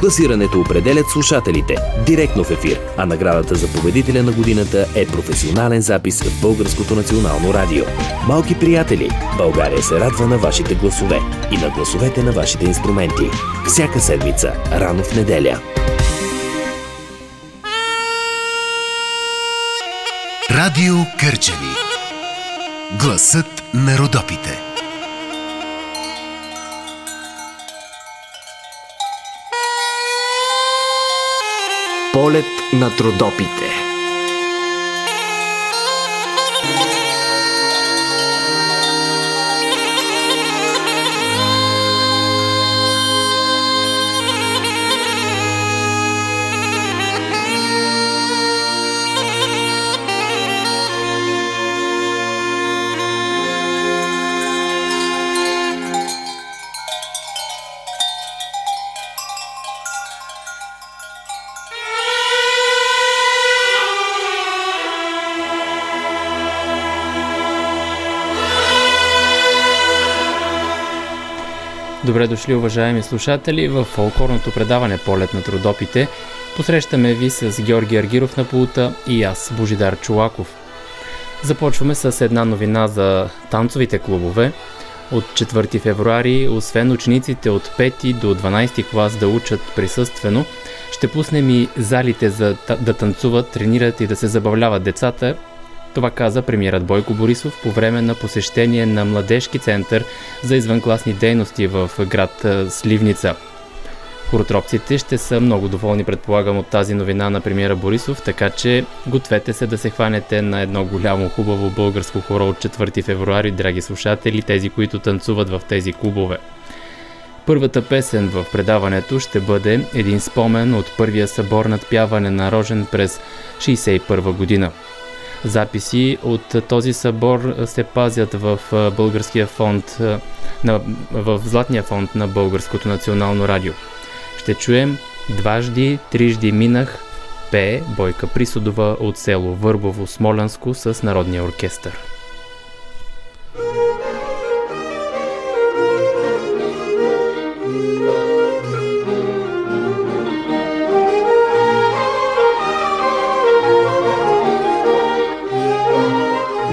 Класирането определят слушателите директно в ефир, а наградата за победителя на годината е професионален запис в Българското национално радио. Малки приятели, България се радва на вашите гласове и на гласовете на вашите инструменти. Всяка седмица, рано в неделя. Радио Кърчеви. Гласът на Родопите. Полет на трудопите. Добре дошли, уважаеми слушатели, в фолклорното предаване Полет на трудопите. Посрещаме ви с Георги Аргиров на полута и аз, Божидар Чулаков. Започваме с една новина за танцовите клубове. От 4 февруари, освен учениците от 5 до 12 клас да учат присъствено, ще пуснем и залите за да танцуват, тренират и да се забавляват децата това каза премиерът Бойко Борисов по време на посещение на Младежки център за извънкласни дейности в град Сливница. Хоротропците ще са много доволни, предполагам, от тази новина на премиера Борисов, така че гответе се да се хванете на едно голямо хубаво българско хоро от 4 февруари, драги слушатели, тези, които танцуват в тези клубове. Първата песен в предаването ще бъде един спомен от първия събор над пяване на Рожен през 1961 година. Записи от този събор се пазят в българския фонд, в Златния фонд на Българското национално радио. Ще чуем Дважди, трижди минах, пее Бойка Присудова от село Върбово, Смолянско с Народния оркестър.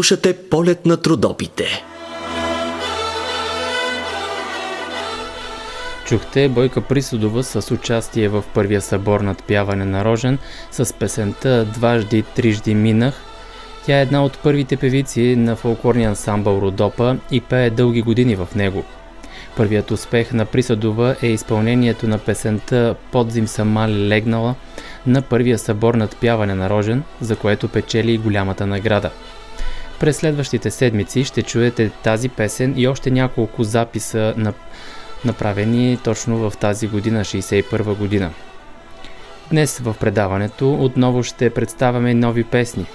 Слушате полет на трудопите. Чухте Бойка Присудова с участие в първия събор над пяване на Рожен с песента «Дважди, трижди минах». Тя е една от първите певици на фолклорния ансамбъл Родопа и пее дълги години в него. Първият успех на Присъдова е изпълнението на песента «Подзим съм мали легнала» на първия събор над пяване на Рожен, за което печели голямата награда. През следващите седмици ще чуете тази песен и още няколко записа на направени точно в тази година, 61 година. Днес в предаването отново ще представяме нови песни.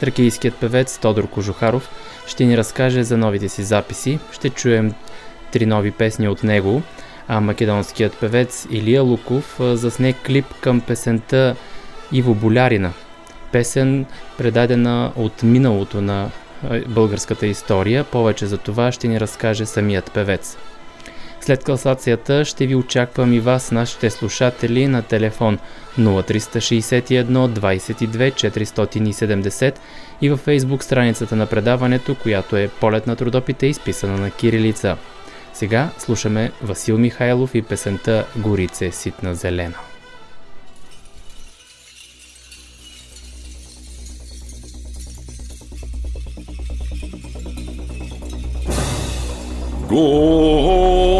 Тракийският певец Тодор Кожухаров ще ни разкаже за новите си записи, ще чуем три нови песни от него, а македонският певец Илия Луков засне клип към песента Иво Болярина. Песен, предадена от миналото на българската история. Повече за това ще ни разкаже самият певец. След класацията ще ви очаквам и вас, нашите слушатели, на телефон 0361 22 470 и във фейсбук страницата на предаването, която е Полет на трудопите, изписана на кирилица. Сега слушаме Васил Михайлов и песента Горице ситна зелена. Oh.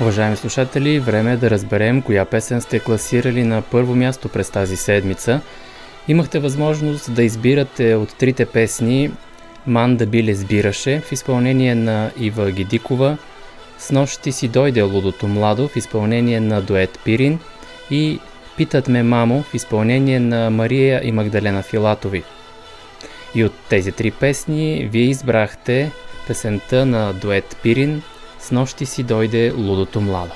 Уважаеми слушатели, време е да разберем коя песен сте класирали на първо място през тази седмица. Имахте възможност да избирате от трите песни Ман да би сбираше в изпълнение на Ива Гидикова, С нощи си дойде лудото младо в изпълнение на дует Пирин и Питат ме мамо в изпълнение на Мария и Магдалена Филатови. И от тези три песни вие избрахте песента на дует Пирин С нощи си дойде лудото младо.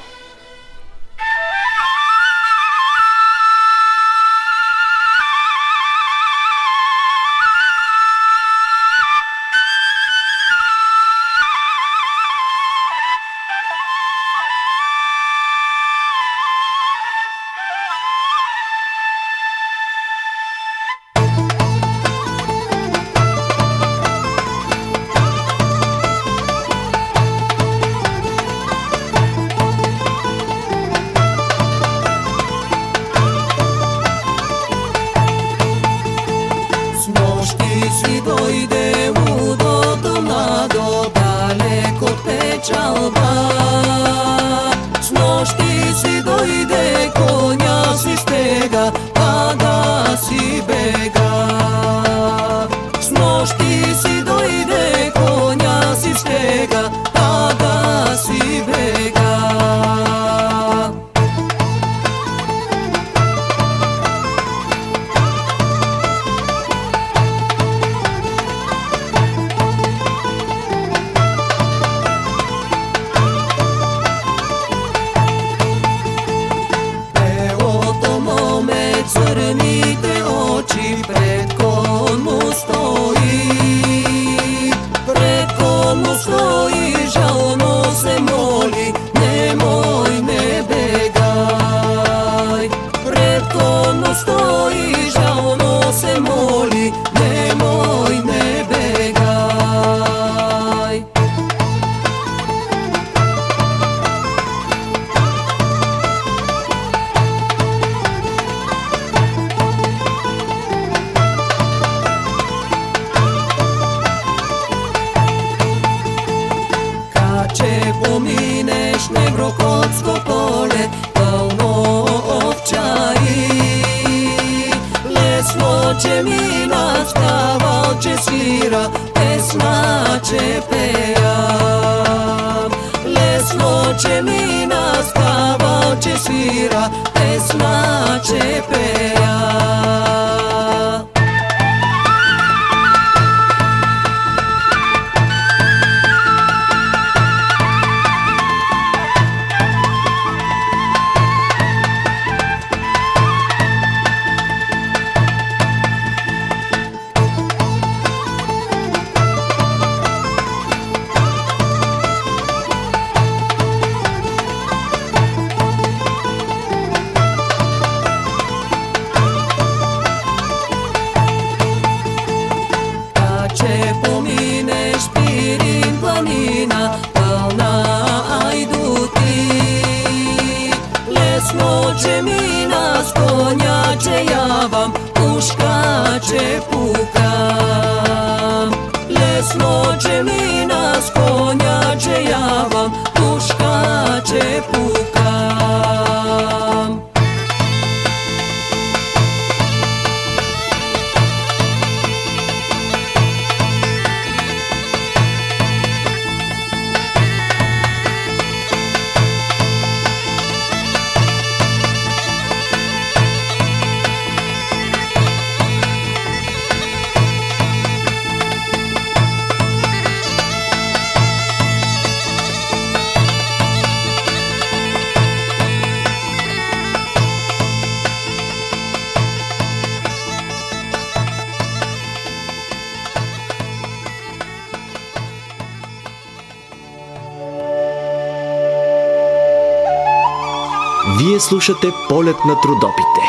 Слушате полет на трудопите.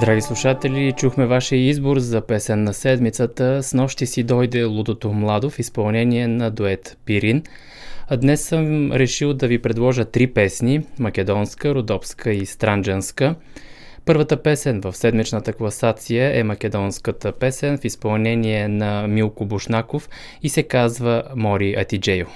Драги слушатели, чухме вашия избор за песен на седмицата. С нощи си дойде Лудото Младо в изпълнение на дует Пирин. А днес съм решил да ви предложа три песни – македонска, родопска и странджанска. Първата песен в седмичната класация е македонската песен в изпълнение на Милко Бушнаков и се казва Мори Атиджею.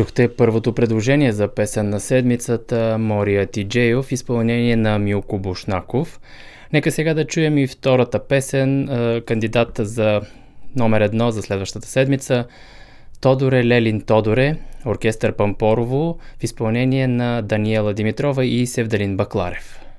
Чухте първото предложение за песен на седмицата Мория Тиджеев в изпълнение на Милко Бушнаков. Нека сега да чуем и втората песен, кандидата за номер едно за следващата седмица Тодоре Лелин Тодоре, оркестър Пампорово в изпълнение на Даниела Димитрова и Севдалин Бакларев.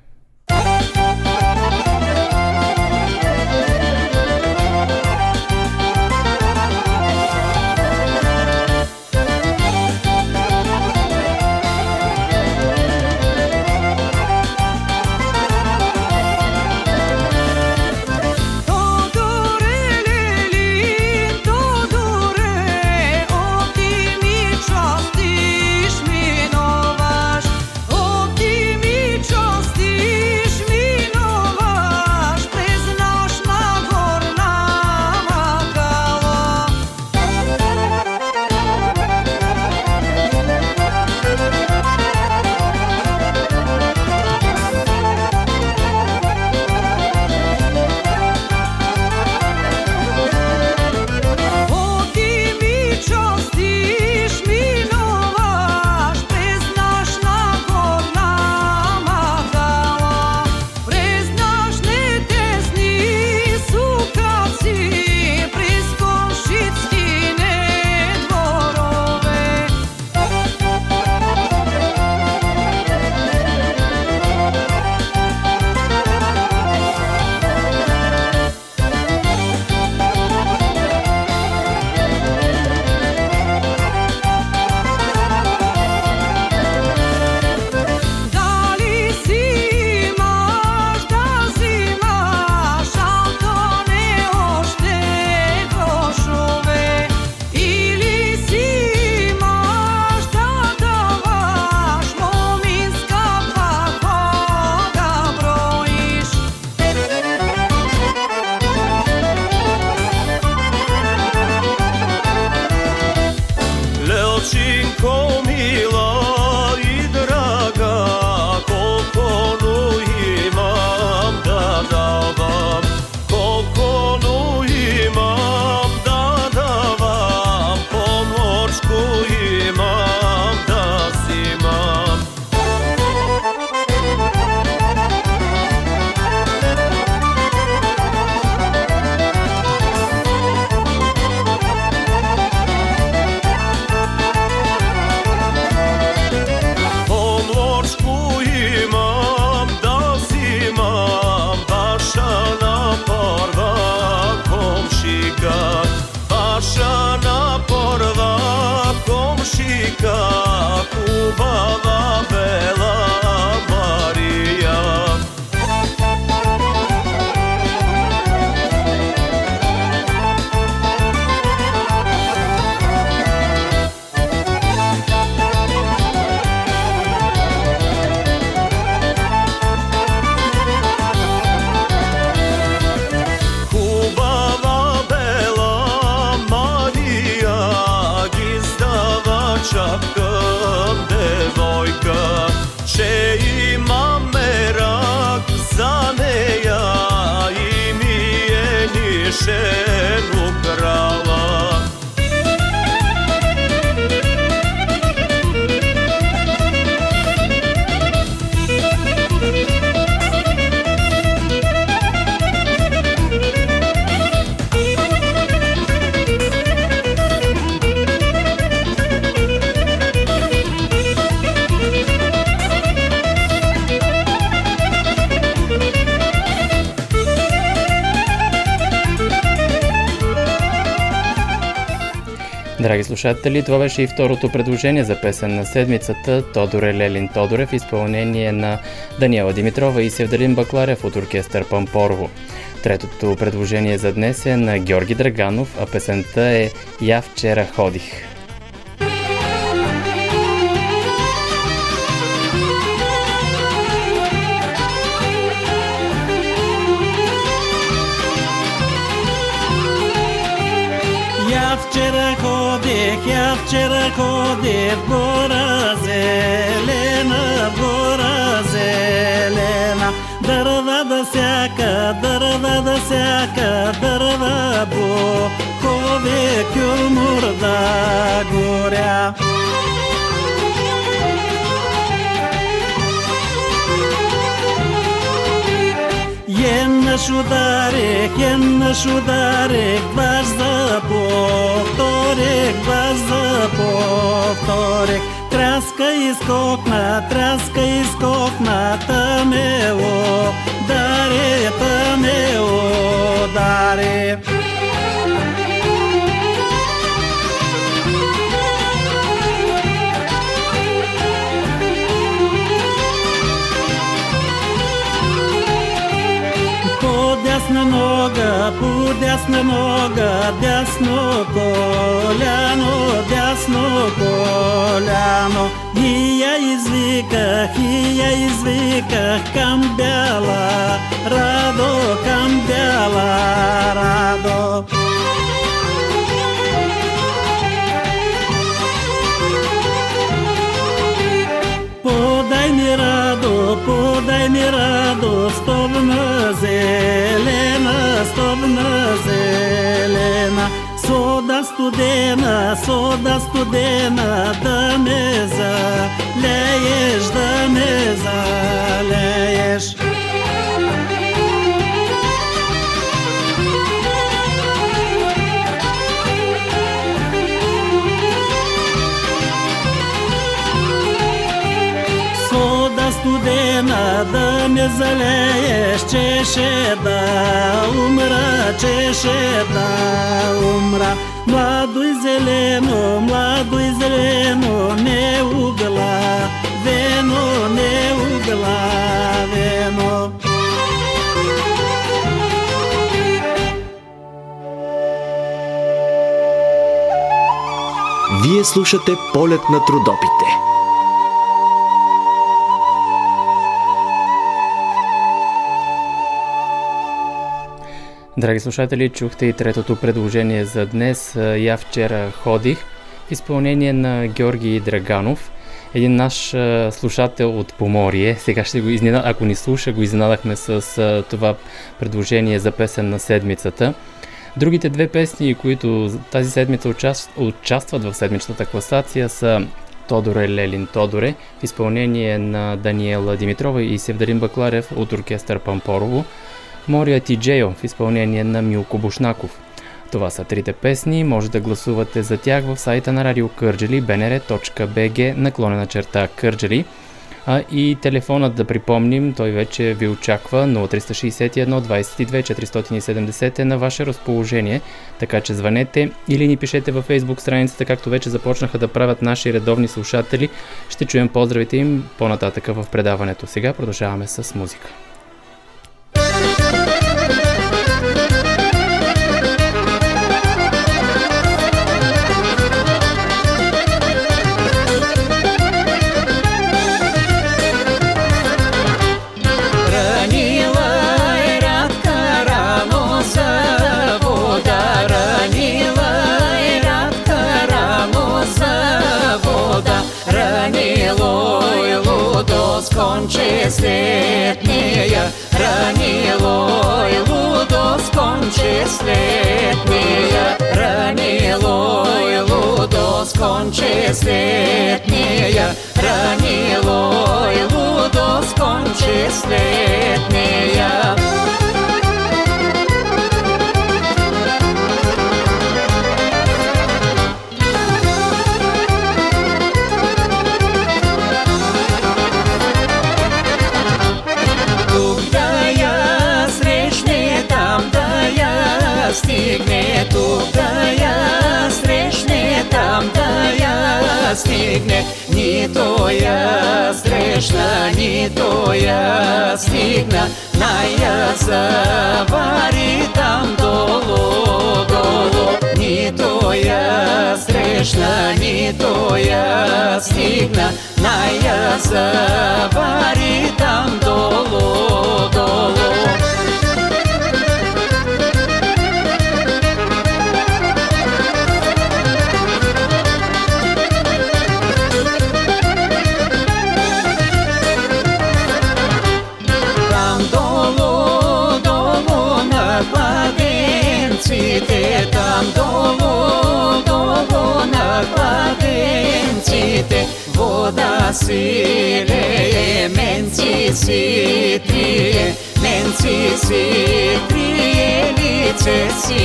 Слушатели, това беше и второто предложение за песен на седмицата Тодоре Лелин Тодорев в изпълнение на Даниела Димитрова и Севдалин Бакларев от оркестър Пампорово. Третото предложение за днес е на Георги Драганов, а песента е Я вчера ходих. Вчера ходих в гора зелена, гора зелена. Дърва да сяка, дърва да сяка, дърва бо човек юмор да горя. Еднъж ударих, еднъж ударих, дваж за повторих, дваж за повторих. Тряска и скокна, тряска и скокна, тъмело, даре, тъмело, даре. По дясна нога, по дясна нога, дясно коляно, дясно коляно. И я извиках, и я извиках към бяла радо, към бяла радо. Подай ми радо, стовна зелена, стовна зелена. Сода студена, сода студена, да ме залееш, да ме залееш. Да ме залееш, чеше да умра, чеше да умра. Младо и зелено, младо и зелено, не угла, вено, не угла, вено. Вие слушате полет на трудопите. Драги слушатели, чухте и третото предложение за днес. Я вчера ходих в изпълнение на Георги Драганов, един наш слушател от Поморие. Сега ще го изненада, ако ни слуша, го изненадахме с това предложение за песен на седмицата. Другите две песни, които тази седмица участ... участват в седмичната класация са Тодоре Лелин Тодоре в изпълнение на Даниела Димитрова и Севдарин Бакларев от оркестър Пампорово, Мория Тиджео в изпълнение на Милко Бушнаков. Това са трите песни, може да гласувате за тях в сайта на Радио Кърджели bnr.bg наклонена черта Кърджели. А и телефонът да припомним, той вече ви очаква 0361 22 470 е на ваше разположение, така че звънете или ни пишете във Facebook страницата, както вече започнаха да правят наши редовни слушатели. Ще чуем поздравите им по-нататъка в предаването. Сега продължаваме с музика. Сконче след нея, ранило е лудо сконче след нея, ранило е лудо сконче след настигне, ні то я стрешна, не то я стигна, на я заварі там долу, долу, ні то я стрешна, не то я стигна, на я заварі там долу, долу. На кладенце менците там долу, долу на кладенците вода си лее, менци си трие, менци си трие, лице си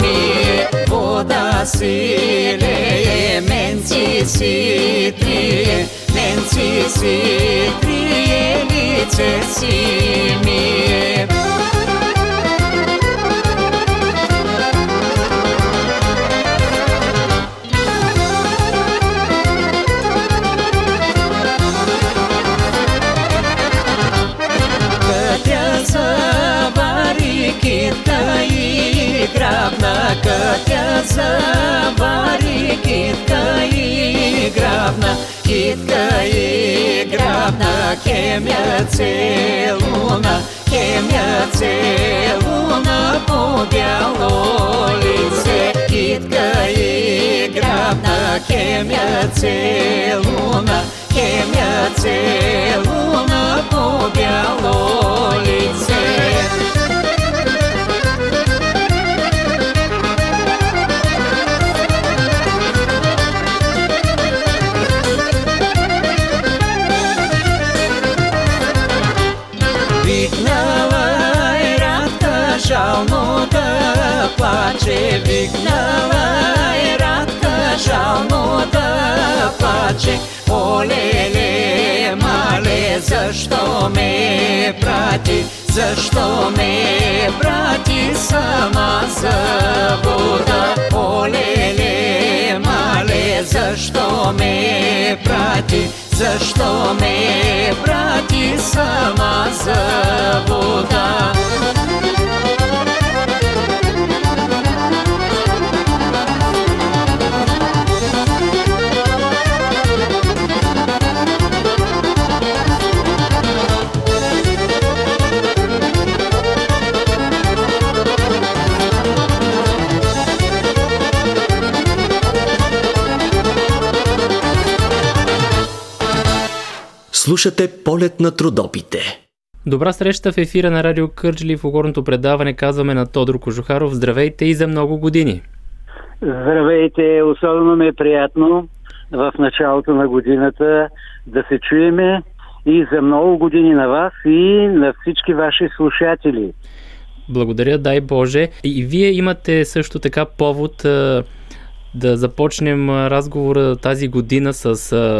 мие, вода си лее, менци си трие, менци си трие, недавно катятся Китка и грабна, китка и грабна Кемяце луна, кемяце луна По белолице Китка и грабна Кемяце луна, кемяце луна По белолице защо ме прати, защо ме прати сама за вода? Мале, защо ме прати, защо ме прати сама за вода? Слушате полет на трудопите. Добра среща в ефира на Радио Кърджли в огорното предаване казваме на Тодор Кожухаров. Здравейте и за много години! Здравейте, особено ми е приятно в началото на годината да се чуеме и за много години на вас и на всички ваши слушатели. Благодаря, дай Боже. И вие имате също така повод да започнем разговора тази година с,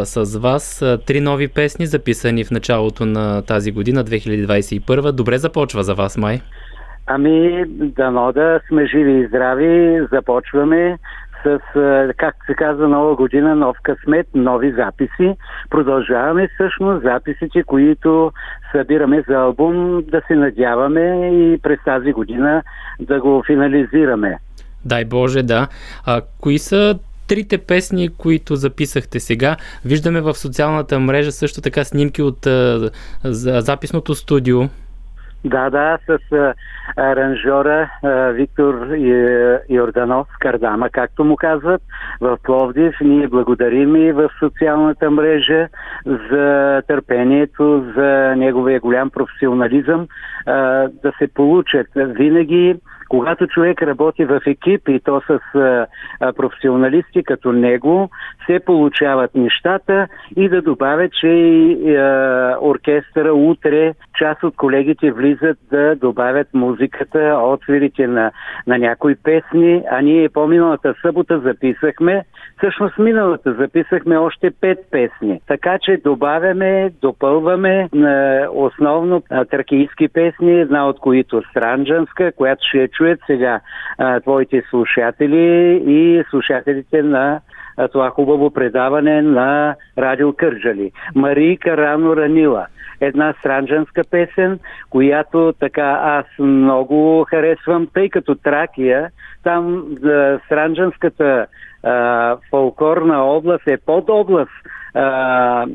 с вас. Три нови песни, записани в началото на тази година, 2021. Добре започва за вас, май. Ами, дано да сме живи и здрави, започваме с, как се казва, нова година, нов късмет, нови записи. Продължаваме всъщност записите, които събираме за албум, да се надяваме и през тази година да го финализираме. Дай Боже, да. А, кои са трите песни, които записахте сега? Виждаме в социалната мрежа също така снимки от а, за записното студио. Да, да, с а, аранжора а, Виктор Йорданов, Кардама, както му казват, в Пловдив. Ние благодарим и в социалната мрежа за търпението, за неговия голям професионализъм а, да се получат винаги когато човек работи в екип и то с а, професионалисти като него, се получават нещата и да добавя, че и а, оркестъра утре, част от колегите влизат да добавят музиката, отсвирите на, на някои песни, а ние по-миналата събота записахме, всъщност миналата записахме още пет песни. Така че добавяме, допълваме а, основно а, тракийски песни, една от които Странджанска, която ще я чуят сега а, твоите слушатели и слушателите на а, това хубаво предаване на Радио Кърджали. Марийка рано ранила. Една странджанска песен, която така аз много харесвам, тъй като Тракия, там а, странджанската а, фолклорна област е подобласт а,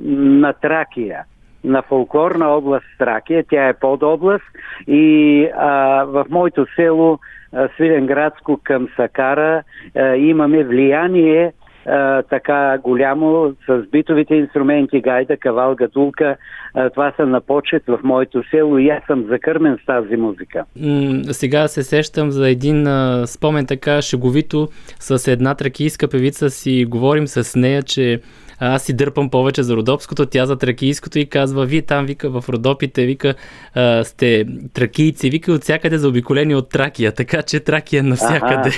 на Тракия на фолклорна област Тракия. Тя е подобласт и а, в моето село Свиленградско към Сакара а, имаме влияние а, така голямо с битовите инструменти, гайда, кавал, гадулка. А, това са на почет в моето село и аз съм закърмен с тази музика. М- сега се сещам за един а, спомен така шеговито с една тракийска певица си говорим с нея, че аз си дърпам повече за родопското, тя за тракийското и казва, вие там, вика, в родопите, вика, а, сте тракийци, вика, от всякъде заобиколени от Тракия, така че Тракия навсякъде.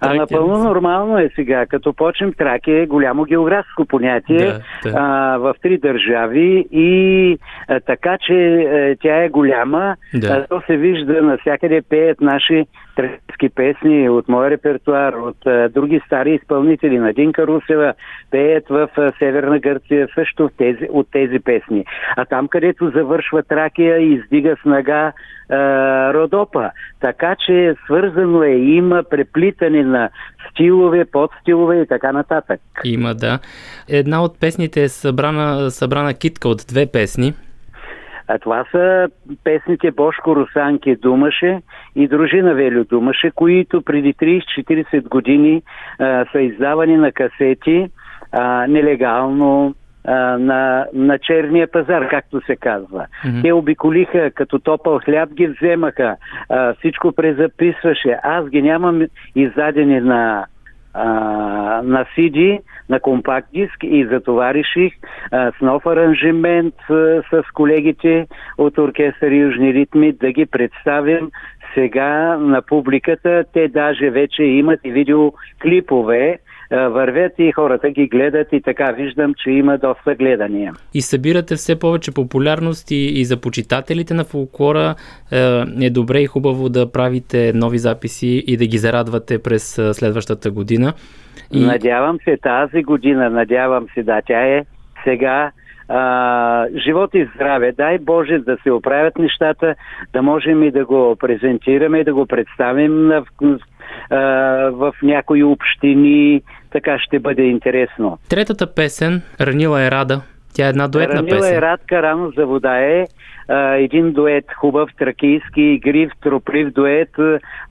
а напълно нормално е сега, като почнем Тракия е голямо географско понятие Да, да. А, в три държави и а, така, че а, тя е голяма, Да. а, то се вижда навсякъде пеят наши тракийски песни от моя репертуар, от а, други стари изпълнители на Динка Русева, пеят в а, Северна Гърция също в тези, от тези песни. А там, където завършва Тракия, издига снага а, Родопа. Така че свързано е, има преплитане на стилове, подстилове и така нататък. Има, да. Една от песните е събрана, събрана китка от две песни. А това са песните Бошко Русанки Думаше и Дружина Велю Думаше, които преди 30-40 години а, са издавани на касети а, нелегално на, на черния пазар, както се казва. Мгм. Те обиколиха, като топъл хляб ги вземаха, а, всичко презаписваше. Аз ги нямам издадени на а, на CD, на компакт диск и затова реших а, с нов аранжимент а, с колегите от оркестър Южни ритми да ги представим сега на публиката. Те даже вече имат и видеоклипове, вървят и хората ги гледат и така виждам, че има доста гледания. И събирате все повече популярност и, и за почитателите на фолклора е, е добре и хубаво да правите нови записи и да ги зарадвате през следващата година. И... Надявам се тази година, надявам се, да, тя е сега а, живот и здраве. Дай Боже да се оправят нещата, да можем и да го презентираме, и да го представим на, а, в някои общини. Така ще бъде интересно. Третата песен, Ранила е рада, тя е една дуетна Ранила песен. е Радка, рано за вода е. А, един дует, хубав, тракийски, игрив, троплив дует.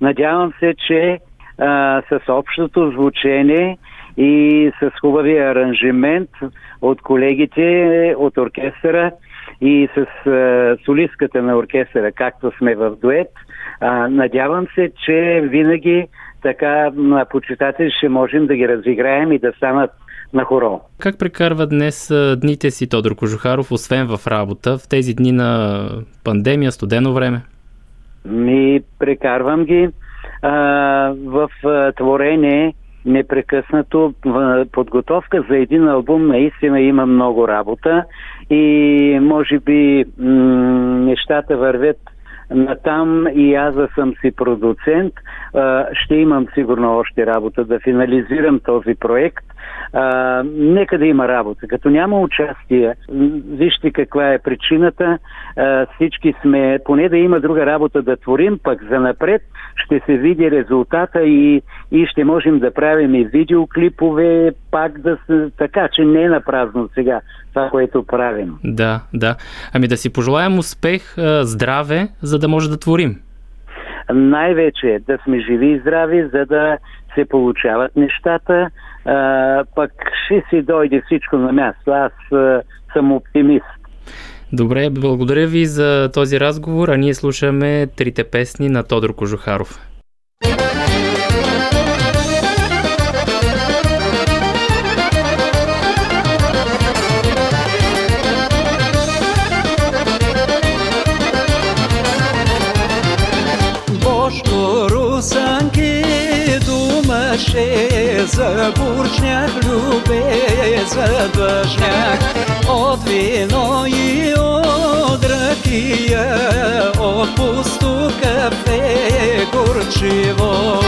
Надявам се, че а, с общото звучение и с хубавия аранжимент от колегите от оркестъра и с а, солистката на оркестъра, както сме в дует. А, надявам се, че винаги така на почитатели ще можем да ги разиграем и да станат на хоро. Как прекарва днес дните си Тодор Кожухаров, освен в работа, в тези дни на пандемия, студено време? Ми прекарвам ги а, в а, творене непрекъснато подготовка за един албум наистина има много работа и може би м- нещата вървят натам и аз да съм си продуцент. Ще имам сигурно още работа да финализирам този проект. Нека да има работа. Като няма участие, вижте каква е причината. Всички сме, поне да има друга работа да творим, пък за напред ще се види резултата и, и ще можем да правим и видеоклипове, пак да се, така, че не е на празно сега това, което правим. Да, да. Ами да си пожелаем успех, здраве, за да може да творим. Най-вече да сме живи и здрави, за да се получават нещата, а, пък ще си дойде всичко на място. Аз а, съм оптимист. Добре, благодаря ви за този разговор, а ние слушаме трите песни на Тодор Кожухаров. За бурчняк, любе за дъжняк От Inoji od rakije Od pustu kafe kurčivo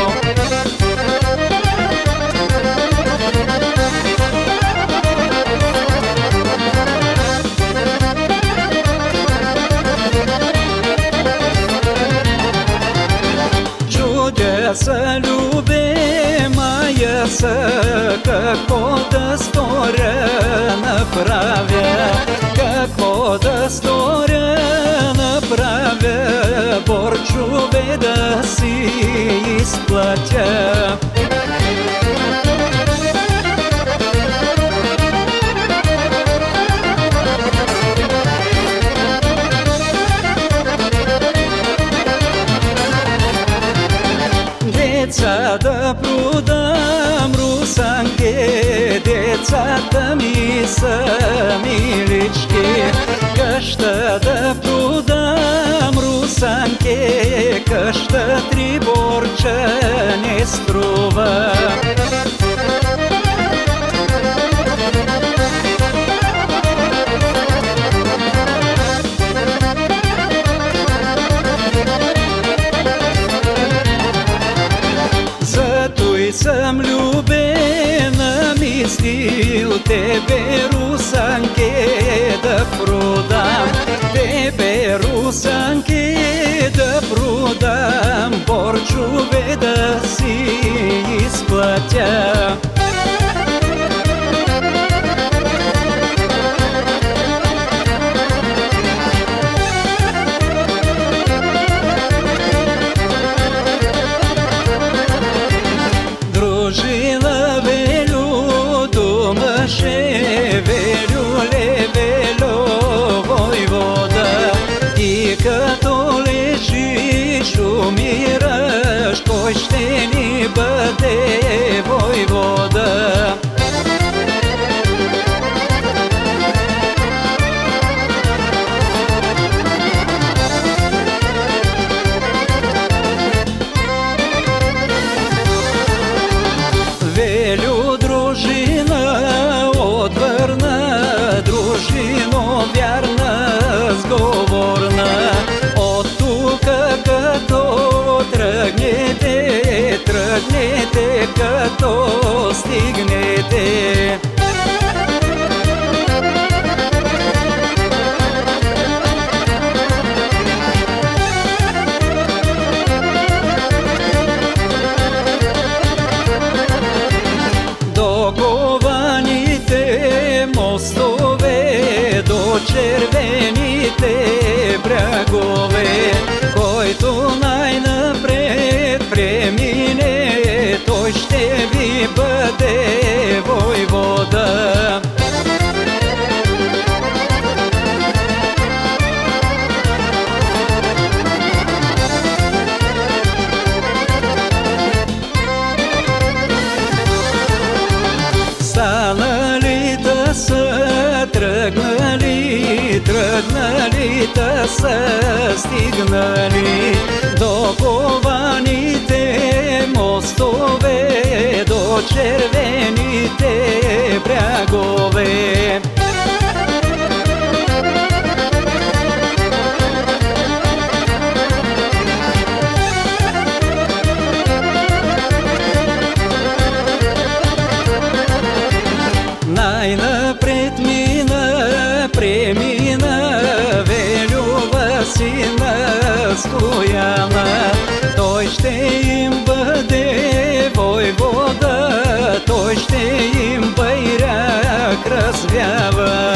Čuđe se са, какво да сторя направя, какво да сторя направя, борчове да си изплатя. Двамата ми са милички. Къща да продам русанке. Къща три борча не струва. Съм любена мислил тебе русанке да продам Тебе русанке да продам Борчове да си изплатя Дружина като стигнали до кованите мостове, до червените сина Стояна Той ще им бъде войвода Той ще им байрак развява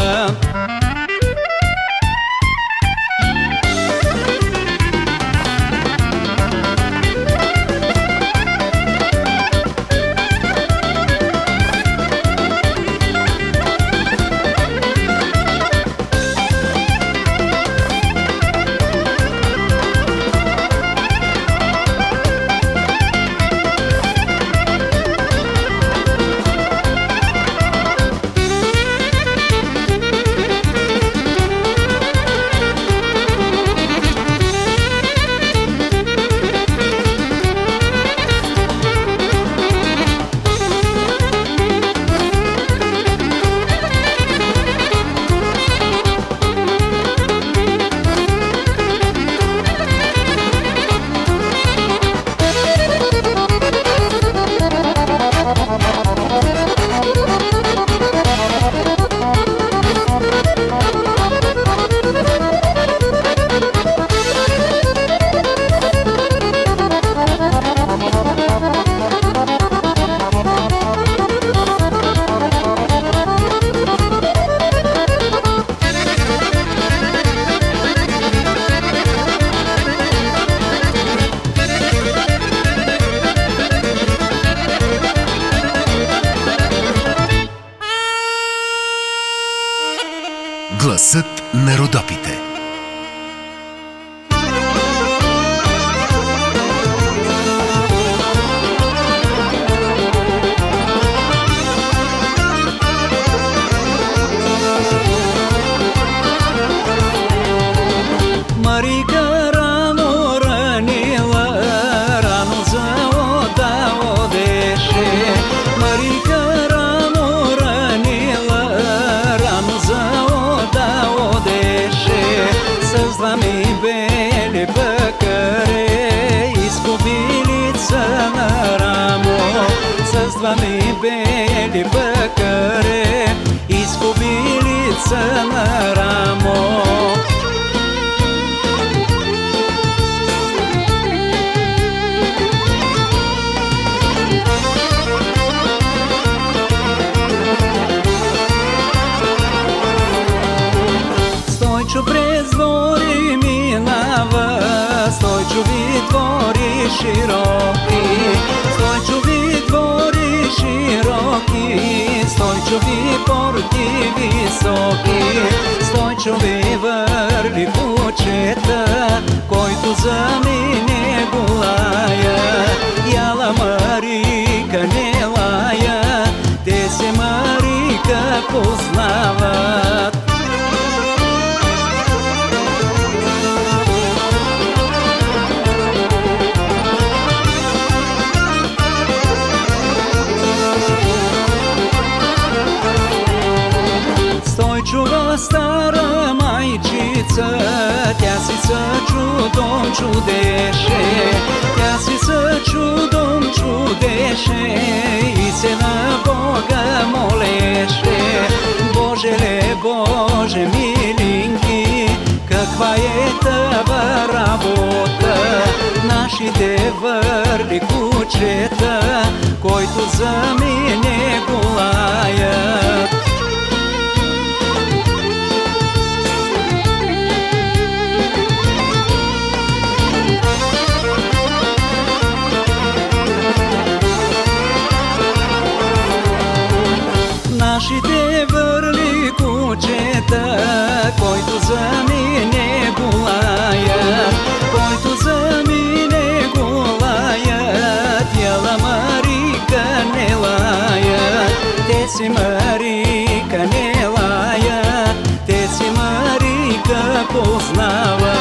Теси Марика милая, Теси Марика познала,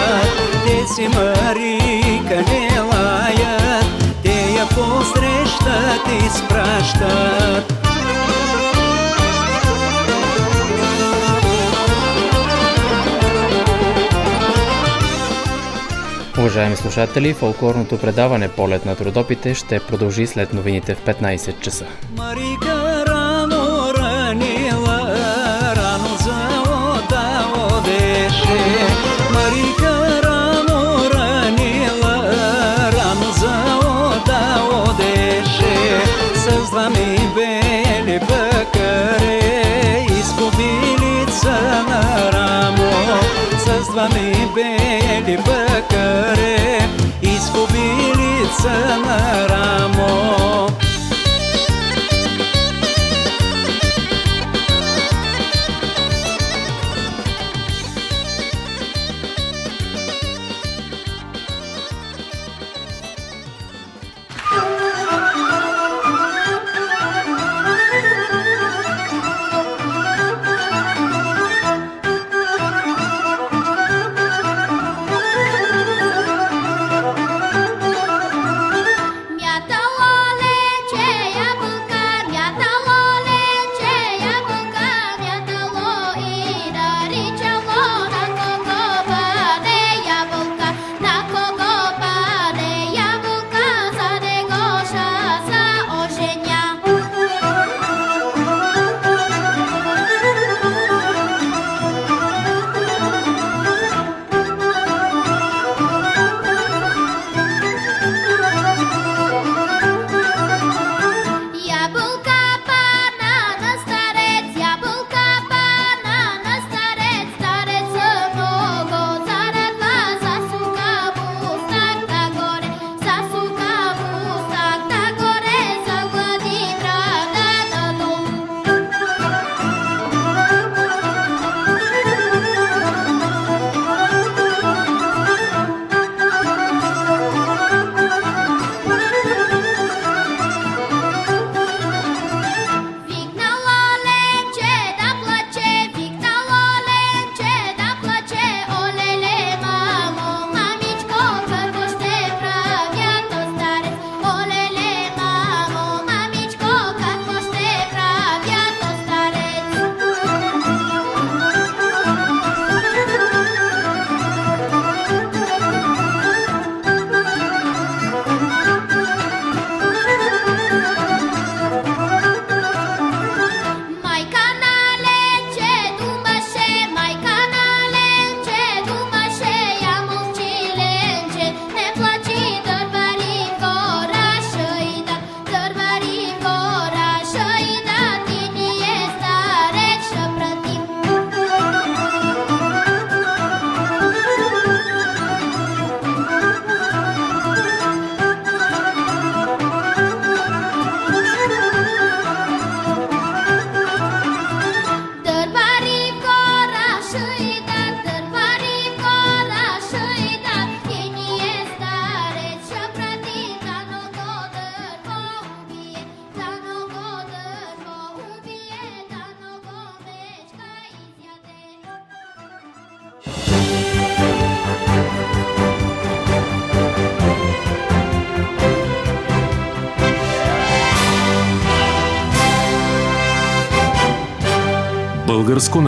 Теси Марика милая, Те я посрещат и спращат. Уважаеми слушатели, фолклорното предаване Полет на трудопите ще продължи след новините в 15 часа. Марика! бакаре, изгубилица на рамо.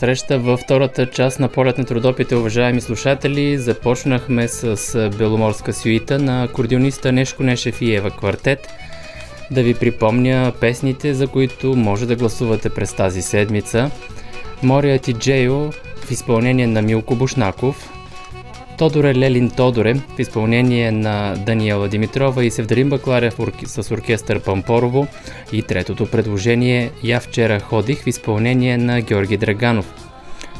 Среща във втората част на полет на трудопите, уважаеми слушатели. Започнахме с Беломорска сюита на акордеониста Нешко Нешев и Ева Квартет. Да ви припомня песните, за които може да гласувате през тази седмица. Мория ти Джейо в изпълнение на Милко Бушнаков, Тодоре Лелин Тодоре в изпълнение на Даниела Димитрова и Севдарин Бакларев с оркестър Пампорово и третото предложение Я вчера ходих в изпълнение на Георги Драганов.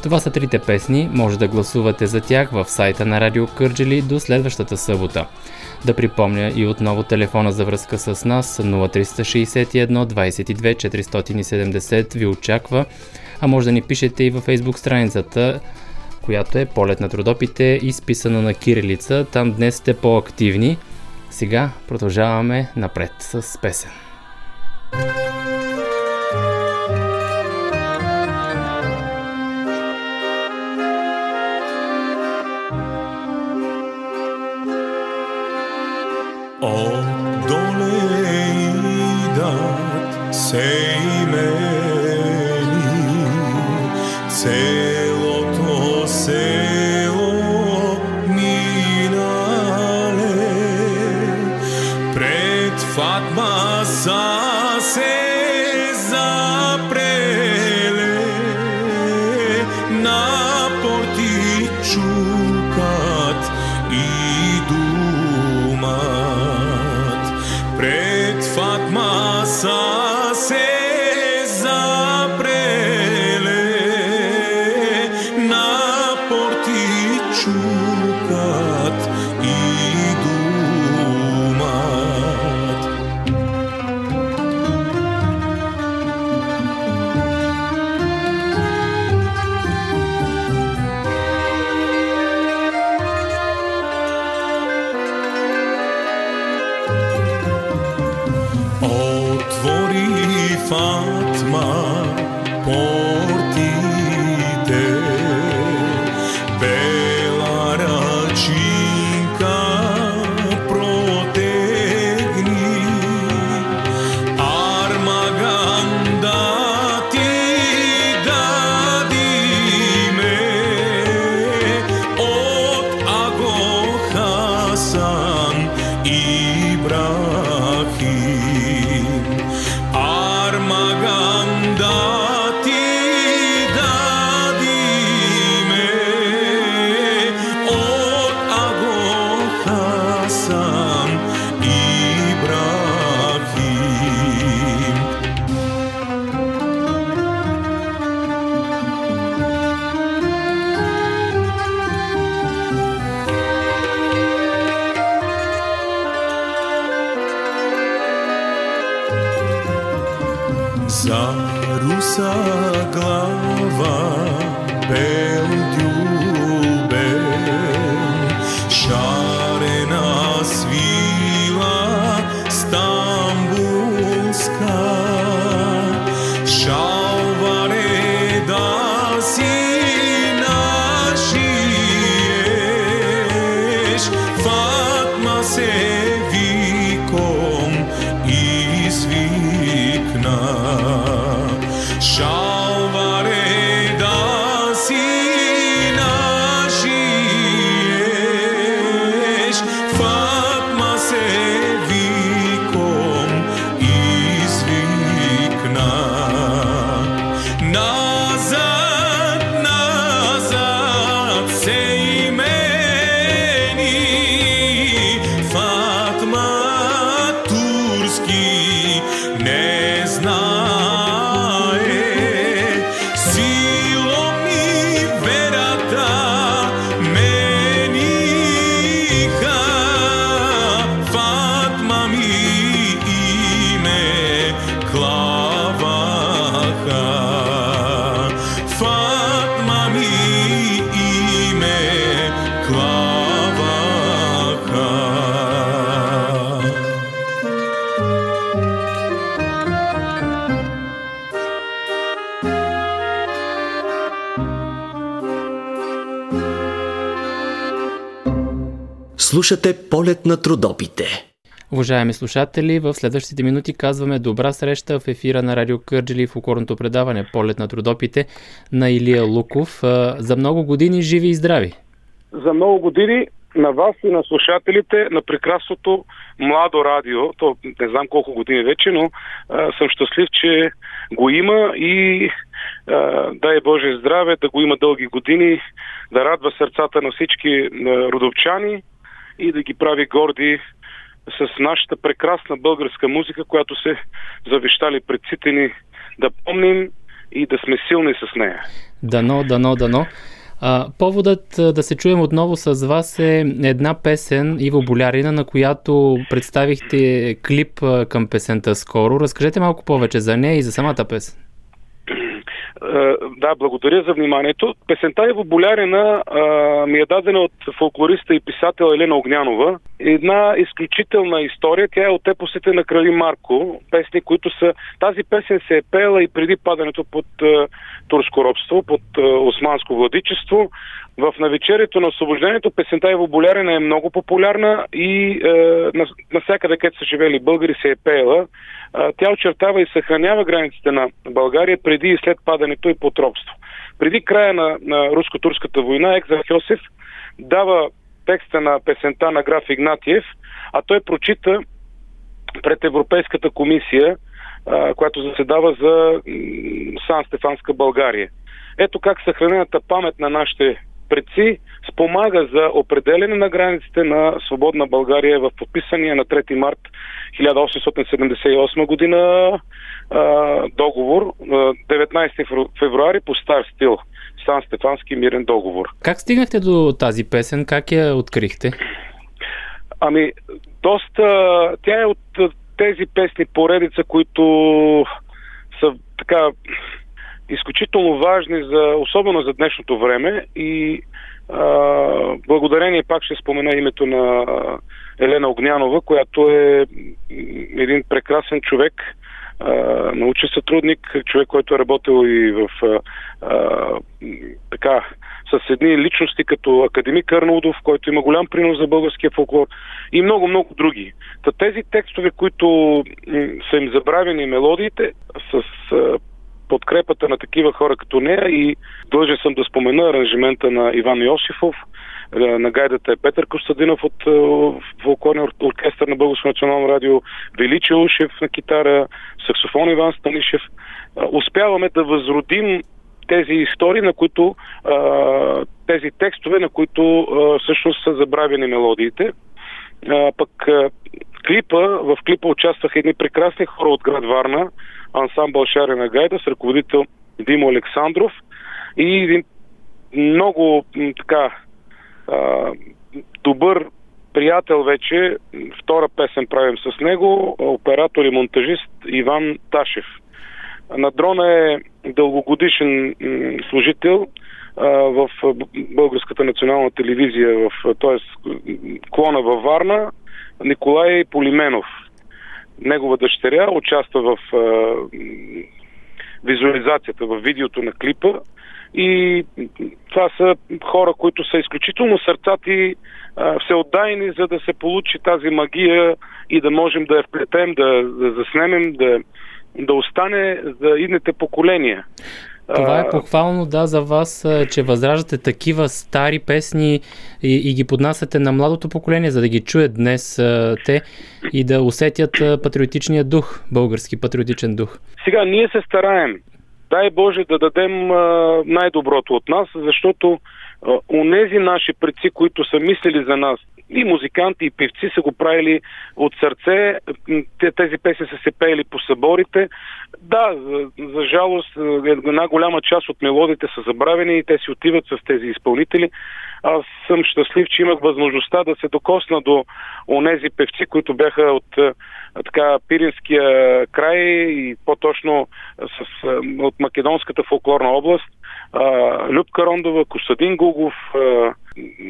Това са трите песни, може да гласувате за тях в сайта на Радио Кърджели до следващата събота. Да припомня и отново телефона за връзка с нас 0361 22 470 ви очаква, а може да ни пишете и във фейсбук страницата която е полет на трудопите, изписана на кирилица. Там днес сте по-активни. Сега продължаваме напред с песен. Отдоле За руса глава Слушате полет на трудопите. Уважаеми слушатели, в следващите минути казваме добра среща в ефира на Радио Кърджили в укорното предаване Полет на трудопите на Илия Луков. За много години живи и здрави! За много години на вас и на слушателите на прекрасното младо радио. То не знам колко години вече, но а, съм щастлив, че го има и а, дай Боже здраве, да го има дълги години, да радва сърцата на всички родовчани и да ги прави горди с нашата прекрасна българска музика, която се завещали предците ни да помним и да сме силни с нея. Дано, дано, дано. А, поводът да се чуем отново с вас е една песен Иво Болярина, на която представихте клип към песента скоро. Разкажете малко повече за нея и за самата песен. Е, да, благодаря за вниманието. Песента Ево Болярина а, ми е дадена от фолклориста и писател Елена Огнянова. Една изключителна история. Тя е от епосите на Крали Марко. Песни, които са... Тази песен се е пела и преди падането под а, турско робство, под а, османско владичество. В навечерието на освобождението песента Ево Болярина е много популярна и е, навсякъде, където са живели българи, се е пеела. Тя очертава и съхранява границите на България преди и след падането и потробство. Преди края на, на руско-турската война Екзар Йосиф дава текста на песента на граф Игнатиев, а той прочита пред Европейската комисия, която заседава за Сан Стефанска България. Ето как съхранената памет на нашите предци спомага за определене на границите на свободна България в подписания на 3 март 1878 година договор, 19 февруари по стар стил. Сан Стефански мирен договор. Как стигнахте до тази песен? Как я открихте? Ами, доста... Тя е от тези песни поредица, които са така изключително важни, за, особено за днешното време и а, благодарение пак ще спомена името на Елена Огнянова, която е един прекрасен човек, а, научен сътрудник, човек, който е работил и в а, така с едни личности като академик Кърнудов, който има голям принос за българския фолклор и много-много други. Та тези текстове, които са им забравени мелодиите, с подкрепата на такива хора като нея и дължен съм да спомена аранжимента на Иван Йосифов, е, на гайдата е Петър Костадинов от е, Волкорния оркестър на Българско национално радио, Величи Ушев на китара, саксофон Иван Станишев. Е, успяваме да възродим тези истории, на които тези текстове, на които всъщност са забравени мелодиите. Пък клипа, в клипа участваха едни прекрасни хора от град Варна, ансамбъл Шарена Гайда с ръководител Димо Александров и един много така добър приятел вече, втора песен правим с него, оператор и монтажист Иван Ташев. На дрона е дългогодишен служител в Българската национална телевизия, в, т.е. клона във Варна, Николай Полименов – негова дъщеря участва в визуализацията, в видеото на клипа. И това са хора, които са изключително сърцати, всеотдайни, за да се получи тази магия и да можем да я вплетем, да, да заснемем, да, да остане за идните поколения. Това е похвално, да, за вас, че възраждате такива стари песни и, и ги поднасяте на младото поколение, за да ги чуят днес те и да усетят патриотичния дух, български патриотичен дух. Сега ние се стараем. Дай Боже да дадем най-доброто от нас, защото онези наши предци, които са мислили за нас, и музиканти, и певци са го правили от сърце. Тези песни са се пеели по съборите. Да, за, жалост, една голяма част от мелодите са забравени и те си отиват с тези изпълнители. Аз съм щастлив, че имах възможността да се докосна до онези певци, които бяха от така Пиринския край и по-точно с, от Македонската фолклорна област. Любка Рондова, Костадин Гугов.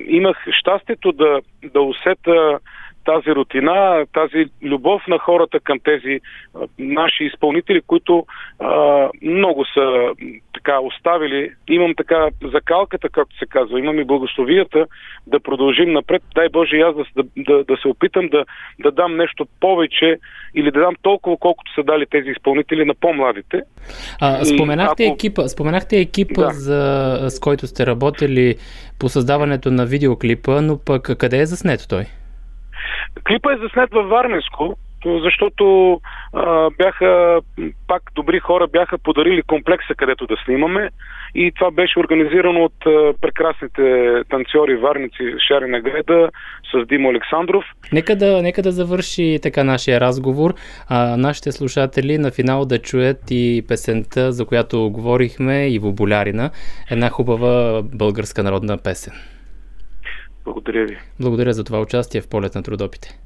Имах щастието да, да усета тази рутина, тази любов на хората към тези а, наши изпълнители, които а, много са така оставили. Имам така закалката, както се казва, имам и благословията да продължим напред. Дай Боже и аз да, да, да, се опитам да, да дам нещо повече или да дам толкова, колкото са дали тези изпълнители на по-младите. А, споменахте, ако- екипа, споменахте екипа, Да. за, с който сте работили по създаването на видеоклипа, но пък къде е заснето той? Клипа е заснет във Варненско, защото а, бяха пак добри хора, бяха подарили комплекса, където да снимаме и това беше организирано от а, прекрасните танцори варници Шарина Греда с Димо Александров. Нека да, нека да завърши така нашия разговор. А, нашите слушатели на финал да чуят и песента, за която говорихме, Иво Болярина. Една хубава българска народна песен. Благодаря ви. Благодаря за това участие в полет на трудопите.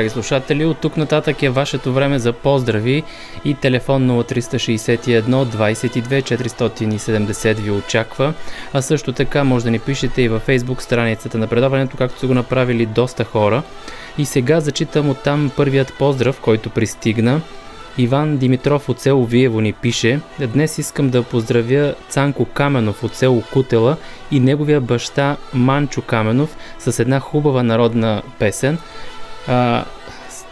Драги слушатели, от тук нататък е вашето време за поздрави и телефон 0361 22 470 ви очаква. А също така може да ни пишете и във фейсбук страницата на предаването, както са го направили доста хора. И сега зачитам оттам първият поздрав, който пристигна. Иван Димитров от село Виево ни пише Днес искам да поздравя Цанко Каменов от село Кутела и неговия баща Манчо Каменов с една хубава народна песен. А,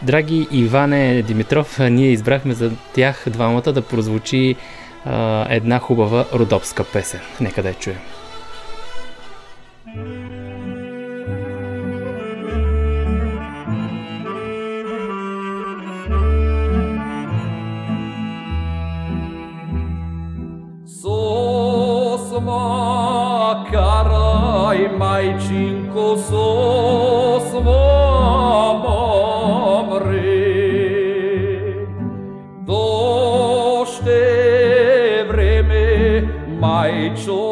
драги Иване Димитров, ние избрахме за тях двамата да прозвучи а, една хубава родопска песен. Нека да я чуем. Sosma karaj majčinko sosma so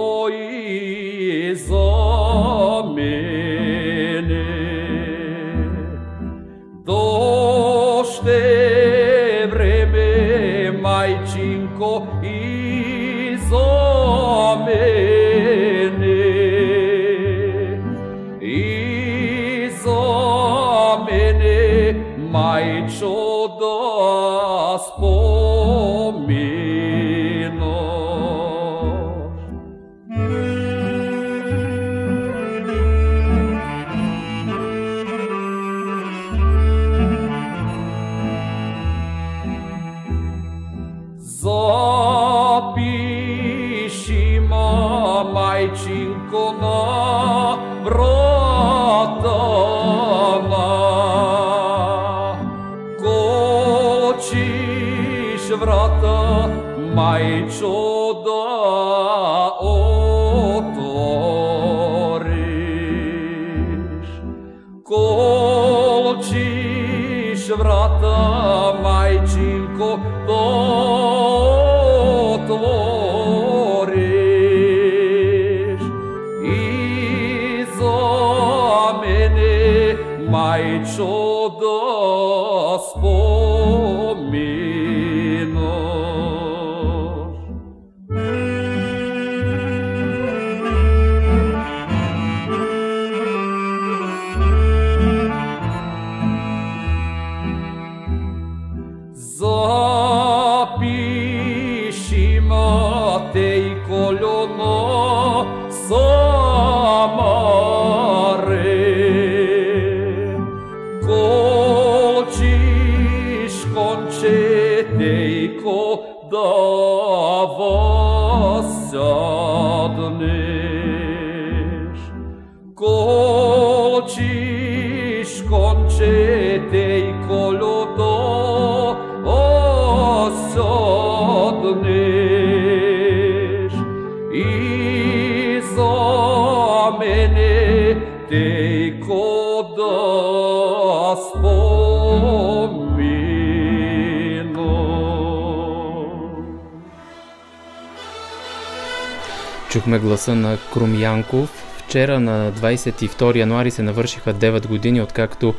Чухме гласа на Крум Янков. Вчера на 22 януари се навършиха 9 години, откакто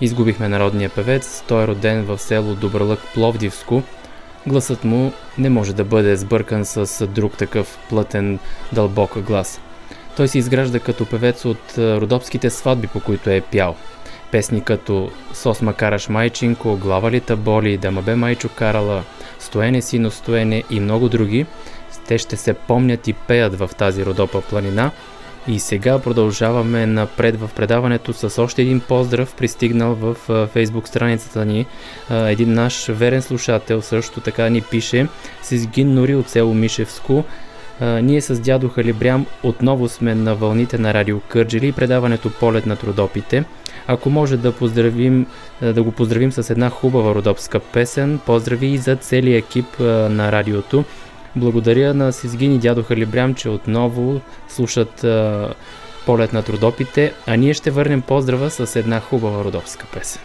изгубихме народния певец. Той е роден в село Добролък Пловдивско. Гласът му не може да бъде сбъркан с друг такъв плътен, дълбок глас. Той се изгражда като певец от а, родопските сватби, по които е пял. Песни като Сос Макараш Майчинко, Глава ли боли, Да ма бе майчо карала, Стоене сино стоене и много други. Те ще се помнят и пеят в тази Родопа планина. И сега продължаваме напред в предаването с още един поздрав, пристигнал в фейсбук страницата ни. Един наш верен слушател също така ни пише Сизгин Нори от село Мишевско. Ние с дядо Халибрям отново сме на вълните на радио Кърджели и предаването Полет на трудопите. Ако може да поздравим, да го поздравим с една хубава родопска песен, поздрави и за целия екип на радиото. Благодаря на Сизгин и дядо Халибрям, че отново слушат а, полет на трудопите, а ние ще върнем поздрава с една хубава родопска песен.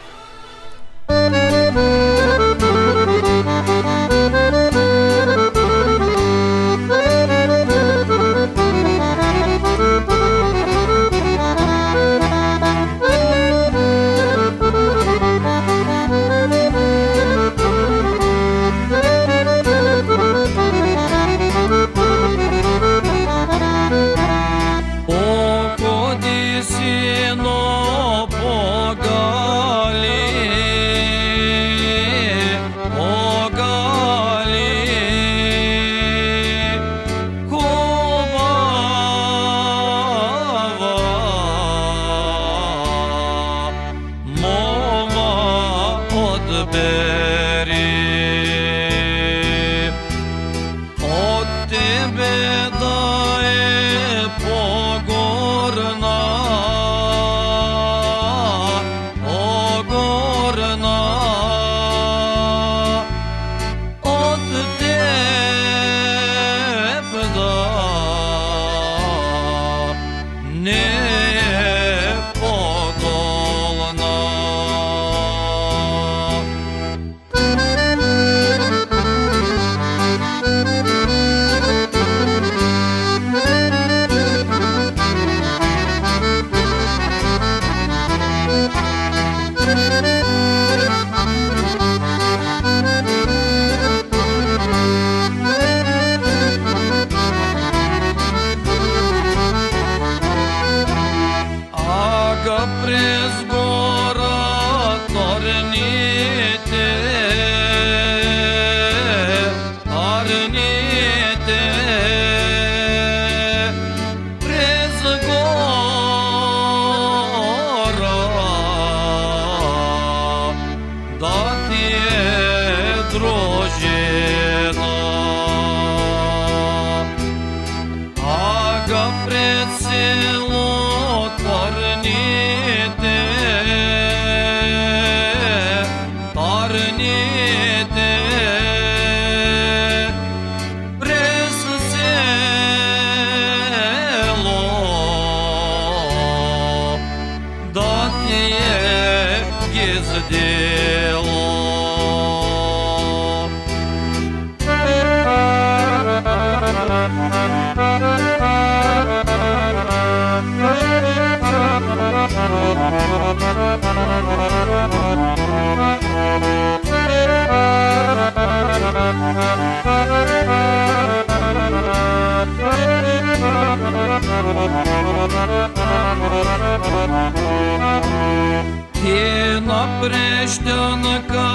И напрещенка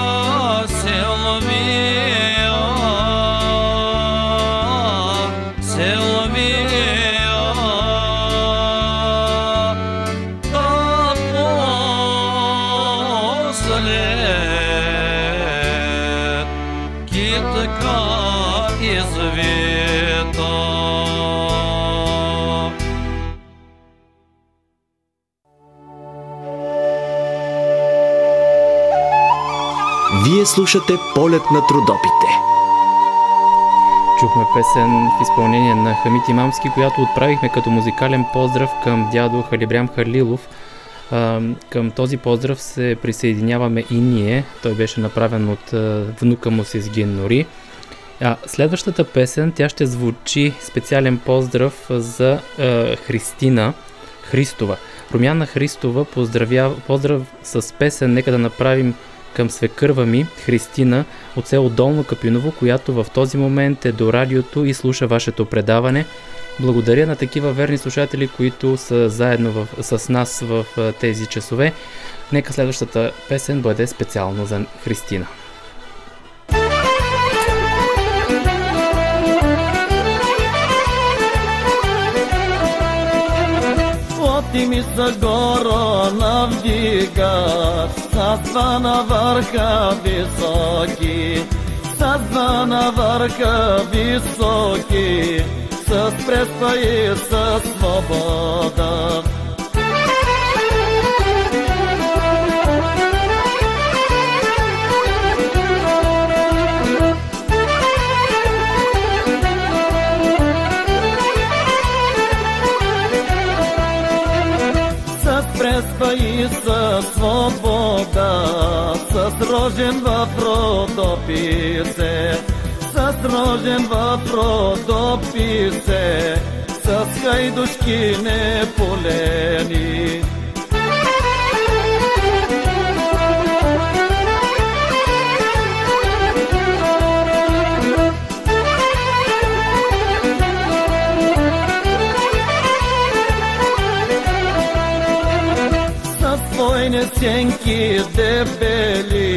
Силвия, Слушате полет на трудопите. Чухме песен в изпълнение на Хамит Имамски, която отправихме като музикален поздрав към дядо Халибрям Халилов. Към този поздрав се присъединяваме и ние. Той беше направен от внука му Сезгин Нори. А, следващата песен, тя ще звучи специален поздрав за а, Христина Христова. Румяна Христова поздравя, поздрав с песен Нека да направим към свекърва ми, Христина, от село Долно Капиново, която в този момент е до радиото и слуша вашето предаване. Благодаря на такива верни слушатели, които са заедно в, с нас в тези часове. Нека следващата песен бъде специално за Христина. Оти ми са горо навдигаш, с два на върха високи, с два на върха високи, с преспа и с свобода. С рожен в родописе, с рожен в родописе, с хайдушки неполени. С твойне сенки дебели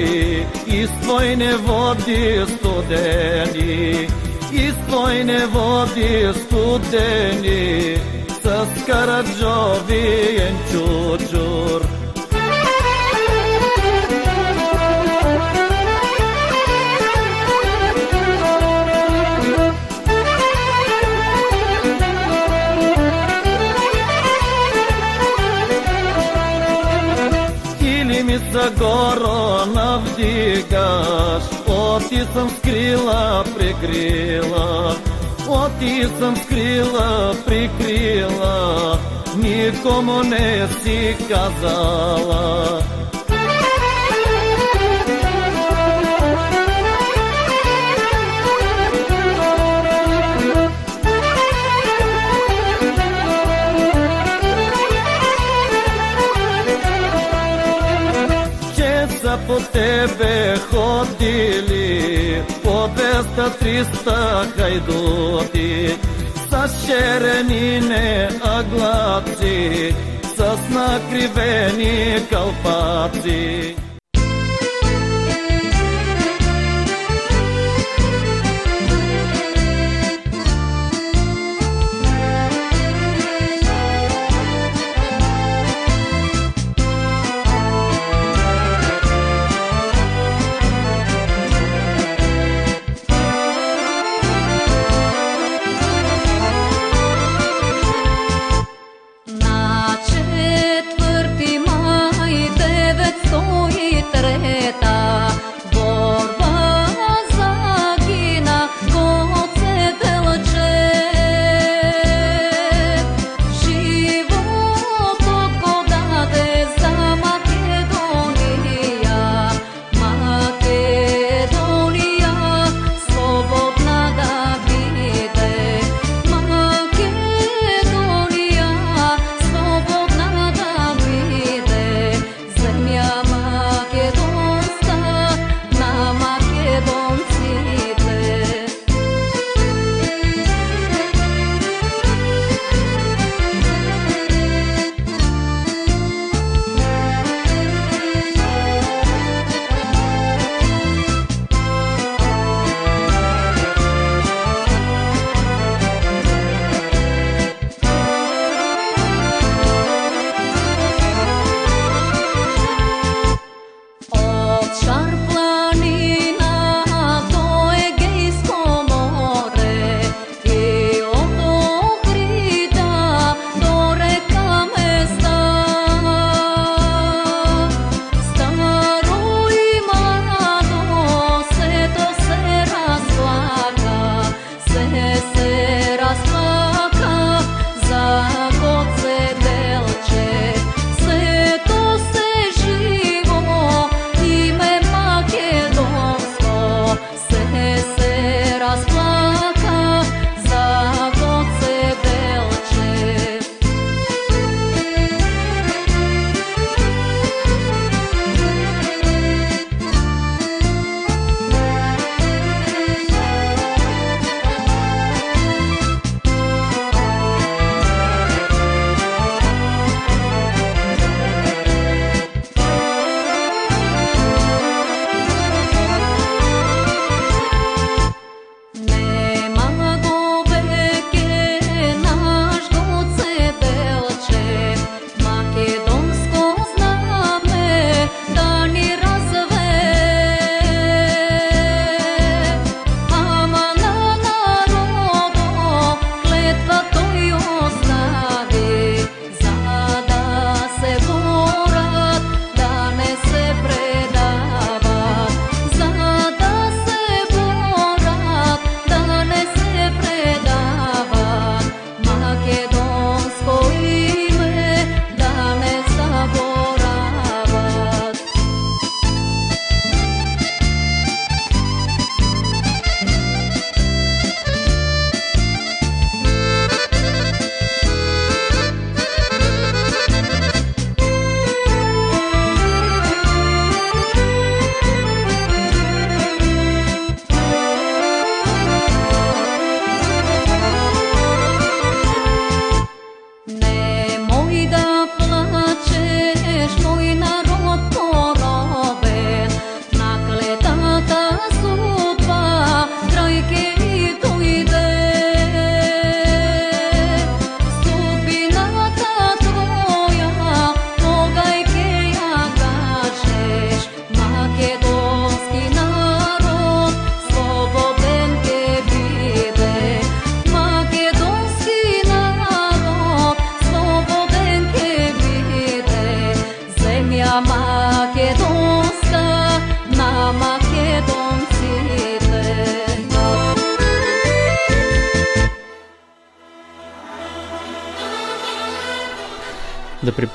и с твойне води студени, и с твойне води студени, с караджовиен чучур. Или ми са горо навдигаш, оти съм скрила, прикрила, оти съм скрила, прикрила, никому не си казала. че са по тебе ходили по 200-300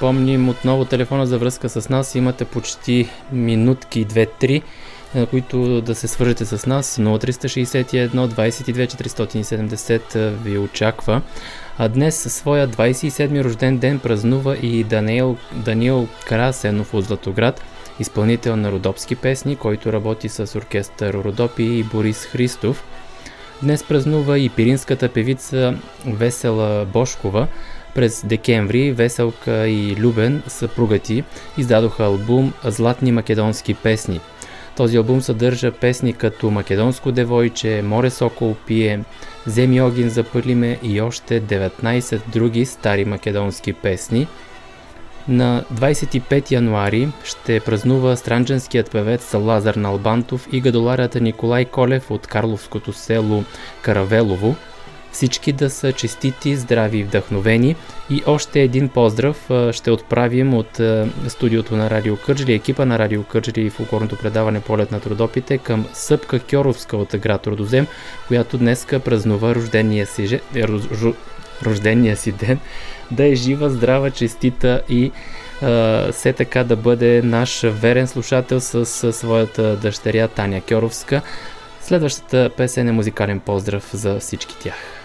припомним отново телефона за връзка с нас. Имате почти минутки 2-3 на които да се свържете с нас. 0361 22 470 ви очаква. А днес своя 27-ми рожден ден празнува и Даниел, Даниел Карасенов от Златоград, изпълнител на родопски песни, който работи с оркестър Родопи и Борис Христов. Днес празнува и пиринската певица Весела Бошкова. През декември Веселка и Любен, съпругати, издадоха албум Златни македонски песни – този албум съдържа песни като Македонско девойче, Море Сокол пие, Земи огин запълиме и още 19 други стари македонски песни. На 25 януари ще празнува странджанският певец Лазар Налбантов и гадоларята Николай Колев от Карловското село Каравелово – всички да са честити, здрави и вдъхновени. И още един поздрав ще отправим от студиото на Радио Кърджли, екипа на Радио Кърджли и фулкорното предаване Полет на трудопите към Съпка Кьоровска от град Родозем, която днеска празнува рождения си, рождения си ден. Да е жива, здрава, честита и все така да бъде наш верен слушател с своята дъщеря Таня Кьоровска. Следващата песен е музикален поздрав за всички тях.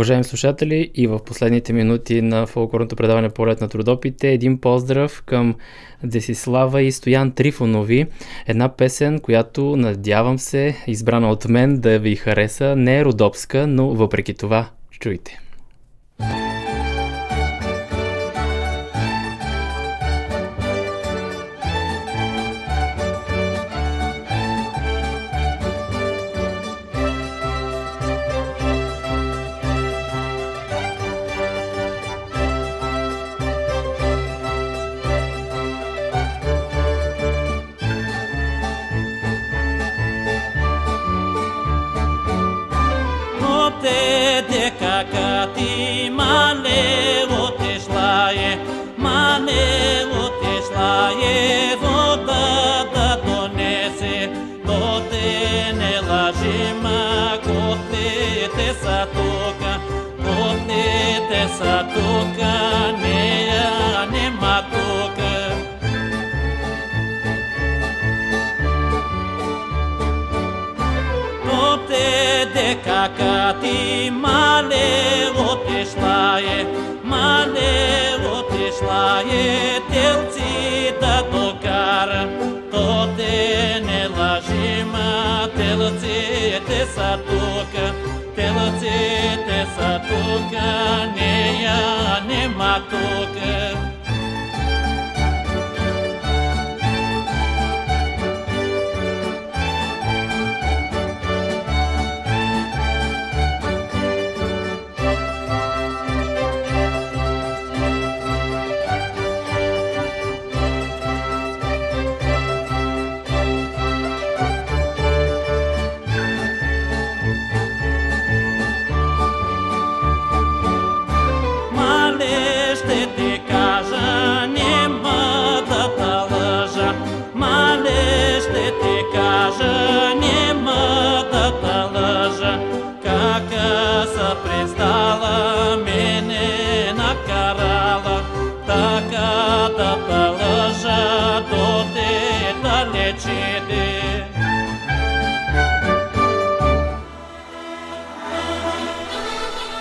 Уважаеми слушатели, и в последните минути на фолклорното предаване Полет на трудопите, един поздрав към Десислава и Стоян Трифонови. Една песен, която надявам се, избрана от мен да ви хареса. Не е родопска, но въпреки това, чуйте. satuka, телците са тука, нея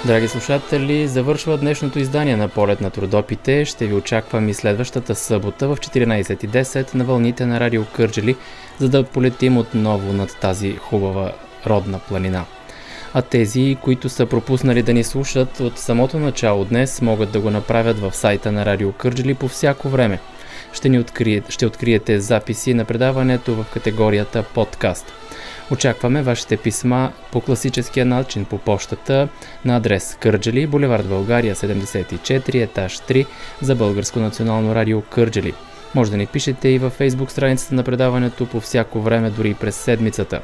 Драги слушатели, завършва днешното издание на Полет на трудопите. Ще ви очаквам и следващата събота в 14.10 на вълните на Радио Кърджели, за да полетим отново над тази хубава родна планина. А тези, които са пропуснали да ни слушат от самото начало днес, могат да го направят в сайта на Радио Кърджели по всяко време. Ще, ни откриете, ще откриете записи на предаването в категорията подкаст. Очакваме вашите писма по класическия начин по почтата на адрес Кърджали, булевард България 74, етаж 3 за Българско национално радио Кърджали. Може да ни пишете и във фейсбук страницата на предаването по всяко време, дори и през седмицата.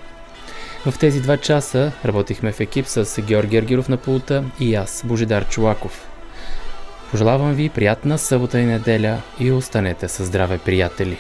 В тези два часа работихме в екип с Георги Ергиров на пулта и аз, Божидар Чулаков. Пожелавам ви приятна събота и неделя и останете със здраве, приятели!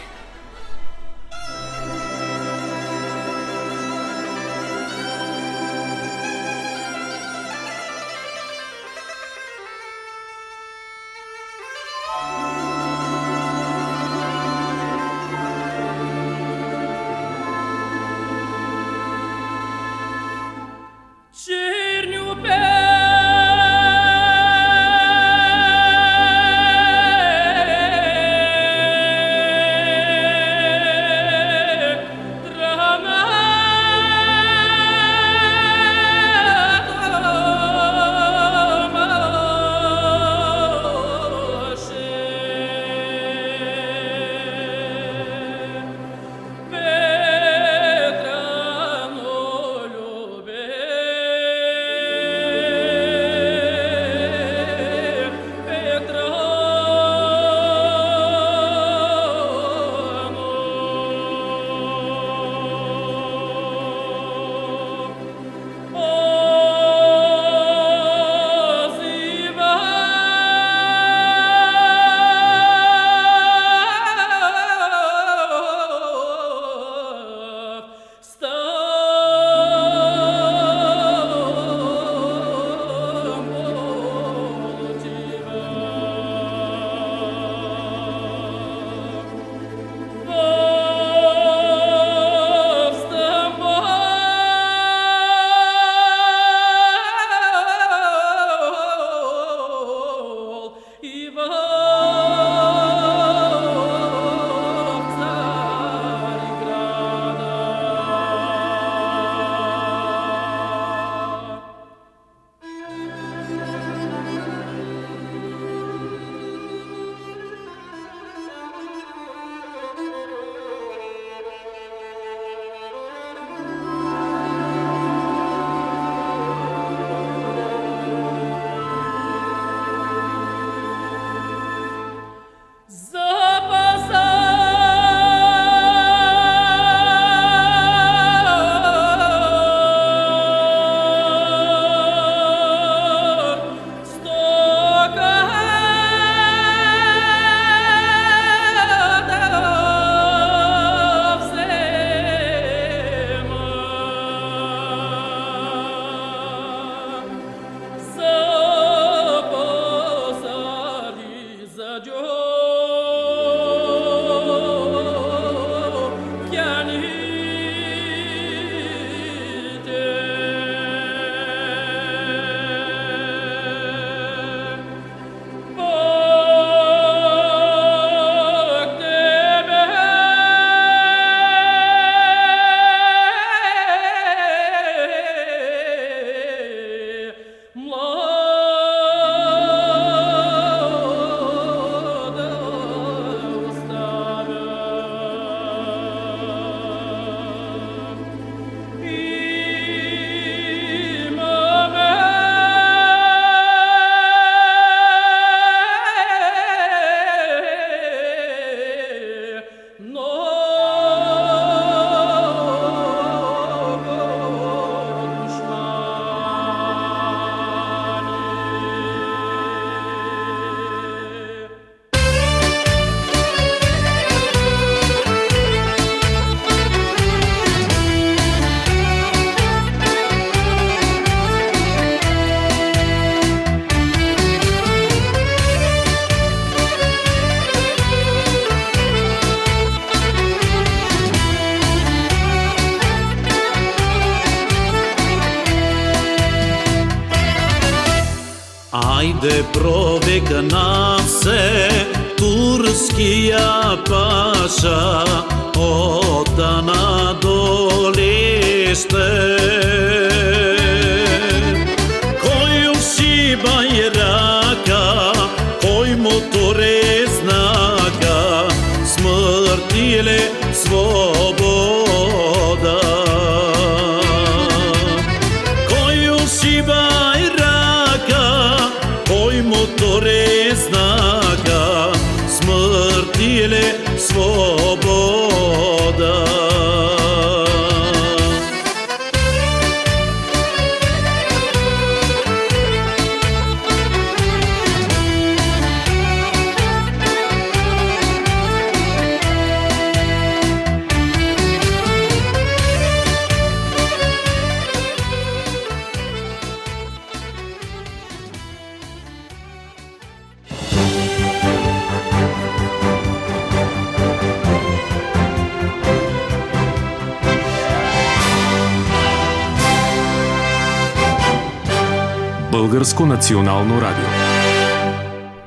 Национално радио.